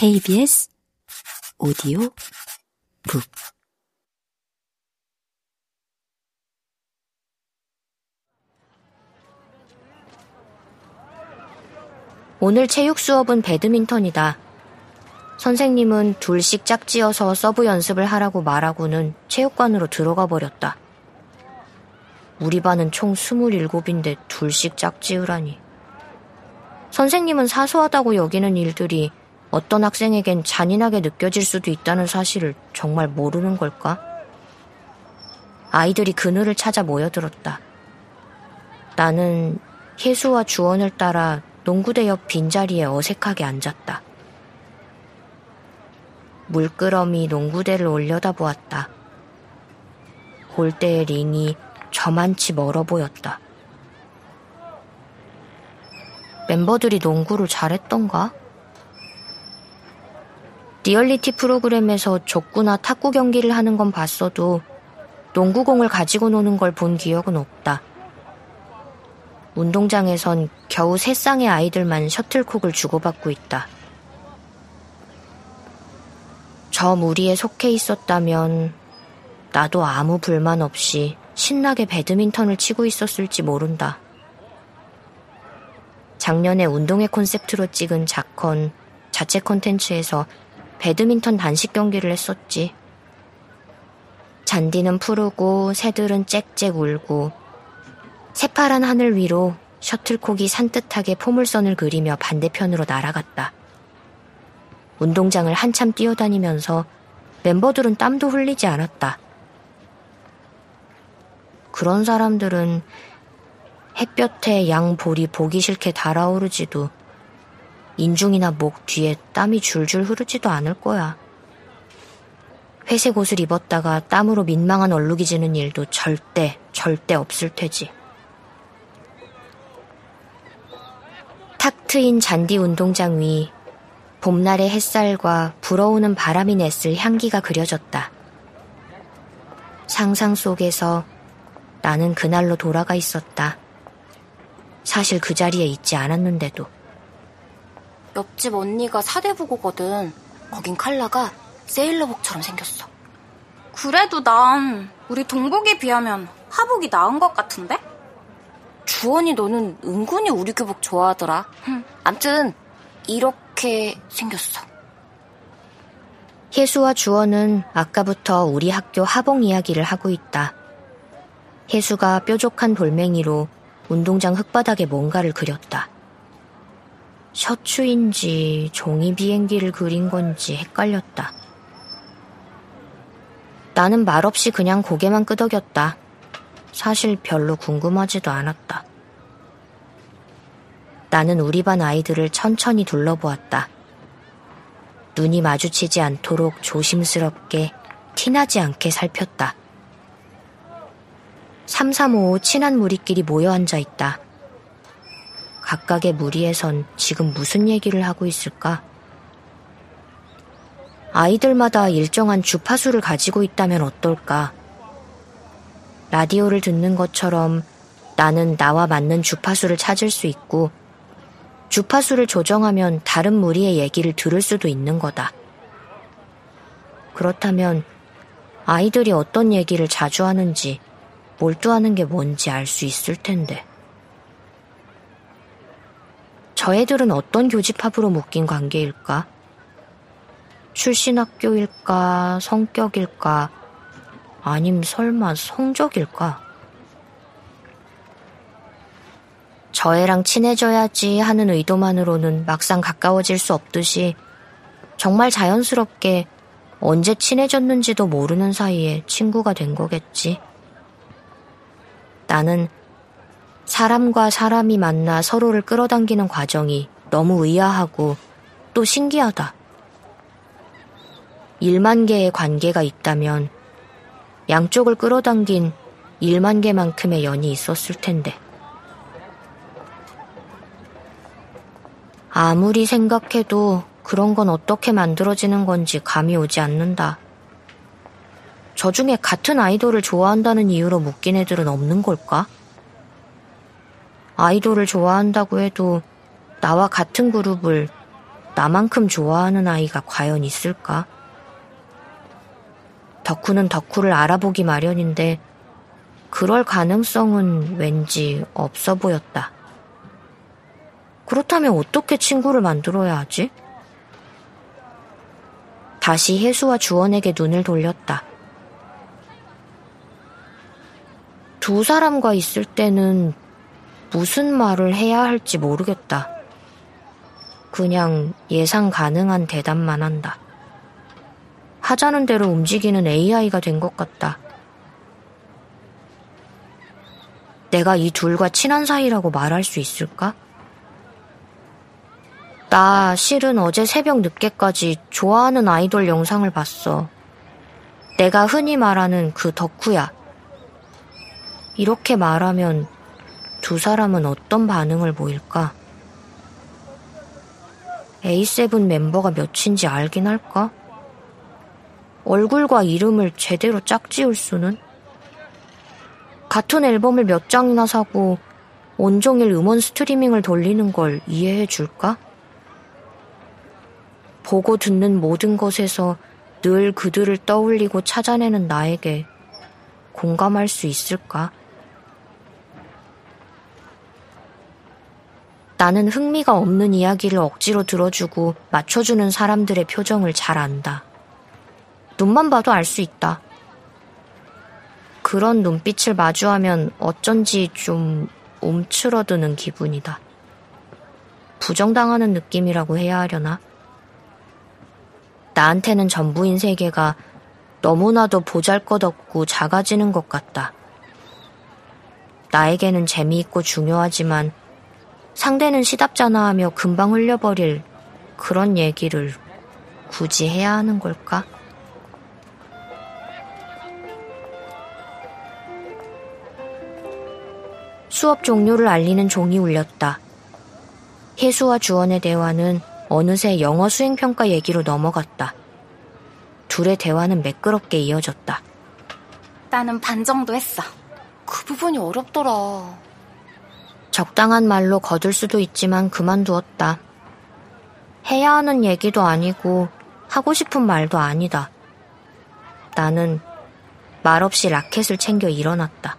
KBS 오디오 북 오늘 체육 수업은 배드민턴이다. 선생님은 둘씩 짝지어서 서브 연습을 하라고 말하고는 체육관으로 들어가 버렸다. 우리 반은 총 27인데 둘씩 짝지으라니. 선생님은 사소하다고 여기는 일들이 어떤 학생에겐 잔인하게 느껴질 수도 있다는 사실을 정말 모르는 걸까? 아이들이 그늘을 찾아 모여들었다. 나는 혜수와 주원을 따라 농구대 옆 빈자리에 어색하게 앉았다. 물끄러미 농구대를 올려다 보았다. 골대의 링이 저만치 멀어 보였다. 멤버들이 농구를 잘했던가? 리얼리티 프로그램에서 족구나 탁구 경기를 하는 건 봤어도 농구공을 가지고 노는 걸 본 기억은 없다. 운동장에선 겨우 세 쌍의 아이들만 셔틀콕을 주고받고 있다. 저 무리에 속해 있었다면 나도 아무 불만 없이 신나게 배드민턴을 치고 있었을지 모른다. 작년에 운동회 콘셉트로 찍은 자컨 자체 콘텐츠에서 배드민턴 단식 경기를 했었지. 잔디는 푸르고 새들은 짹짹 울고 새파란 하늘 위로 셔틀콕이 산뜻하게 포물선을 그리며 반대편으로 날아갔다. 운동장을 한참 뛰어다니면서 멤버들은 땀도 흘리지 않았다. 그런 사람들은 햇볕에 양 볼이 보기 싫게 달아오르지도 인중이나 목 뒤에 땀이 줄줄 흐르지도 않을 거야. 회색 옷을 입었다가 땀으로 민망한 얼룩이 지는 일도 절대, 절대 없을 테지. 탁 트인 잔디 운동장 위 봄날의 햇살과 불어오는 바람이 냈을 향기가 그려졌다. 상상 속에서 나는 그날로 돌아가 있었다. 사실 그 자리에 있지 않았는데도. 옆집 언니가 사대부고거든. 거긴 칼라가 세일러복처럼 생겼어. 그래도 난 우리 동복에 비하면 하복이 나은 것 같은데? 주원이 너는 은근히 우리 교복 좋아하더라. 암튼 이렇게 생겼어. 혜수와 주원은 아까부터 우리 학교 하복 이야기를 하고 있다. 혜수가 뾰족한 돌멩이로 운동장 흙바닥에 뭔가를 그렸다. 셔츠인지 종이 비행기를 그린 건지 헷갈렸다. 나는 말없이 그냥 고개만 끄덕였다. 사실 별로 궁금하지도 않았다. 나는 우리 반 아이들을 천천히 둘러보았다. 눈이 마주치지 않도록 조심스럽게 티나지 않게 살폈다. 3355 친한 무리끼리 모여 앉아 있다. 각각의 무리에선 지금 무슨 얘기를 하고 있을까? 아이들마다 일정한 주파수를 가지고 있다면 어떨까? 라디오를 듣는 것처럼 나는 나와 맞는 주파수를 찾을 수 있고 주파수를 조정하면 다른 무리의 얘기를 들을 수도 있는 거다. 그렇다면 아이들이 어떤 얘기를 자주 하는지 몰두하는 게 뭔지 알 수 있을 텐데. 저 애들은 어떤 교집합으로 묶인 관계일까? 출신 학교일까? 성격일까? 아님 설마 성적일까? 저 애랑 친해져야지 하는 의도만으로는 막상 가까워질 수 없듯이 정말 자연스럽게 언제 친해졌는지도 모르는 사이에 친구가 된 거겠지. 나는 사람과 사람이 만나 서로를 끌어당기는 과정이 너무 의아하고 또 신기하다. 1만 개의 관계가 있다면 양쪽을 끌어당긴 1만 개만큼의 연이 있었을 텐데. 아무리 생각해도 그런 건 어떻게 만들어지는 건지 감이 오지 않는다. 저 중에 같은 아이돌을 좋아한다는 이유로 묶인 애들은 없는 걸까? 아이돌을 좋아한다고 해도 나와 같은 그룹을 나만큼 좋아하는 아이가 과연 있을까? 덕후는 덕후를 알아보기 마련인데 그럴 가능성은 왠지 없어 보였다. 그렇다면 어떻게 친구를 만들어야 하지? 다시 혜수와 주원에게 눈을 돌렸다. 두 사람과 있을 때는 무슨 말을 해야 할지 모르겠다. 그냥 예상 가능한 대답만 한다. 하자는 대로 움직이는 AI가 된 것 같다. 내가 이 둘과 친한 사이라고 말할 수 있을까? 나 실은 어제 새벽 늦게까지 좋아하는 아이돌 영상을 봤어. 내가 흔히 말하는 그 덕후야. 이렇게 말하면 두 사람은 어떤 반응을 보일까? A7 멤버가 몇인지 알긴 할까? 얼굴과 이름을 제대로 짝지을 수는? 같은 앨범을 몇 장이나 사고 온종일 음원 스트리밍을 돌리는 걸 이해해 줄까? 보고 듣는 모든 것에서 늘 그들을 떠올리고 찾아내는 나에게 공감할 수 있을까? 나는 흥미가 없는 이야기를 억지로 들어주고 맞춰주는 사람들의 표정을 잘 안다. 눈만 봐도 알 수 있다. 그런 눈빛을 마주하면 어쩐지 좀 움츠러드는 기분이다. 부정당하는 느낌이라고 해야 하려나? 나한테는 전부인 세계가 너무나도 보잘 것 없고 작아지는 것 같다. 나에게는 재미있고 중요하지만 상대는 시답잖아 하며 금방 흘려버릴 그런 얘기를 굳이 해야 하는 걸까? 수업 종료를 알리는 종이 울렸다. 혜수와 주원의 대화는 어느새 영어 수행평가 얘기로 넘어갔다. 둘의 대화는 매끄럽게 이어졌다. 나는 반 정도 했어. 그 부분이 어렵더라. 적당한 말로 거둘 수도 있지만 그만두었다. 해야 하는 얘기도 아니고 하고 싶은 말도 아니다. 나는 말없이 라켓을 챙겨 일어났다.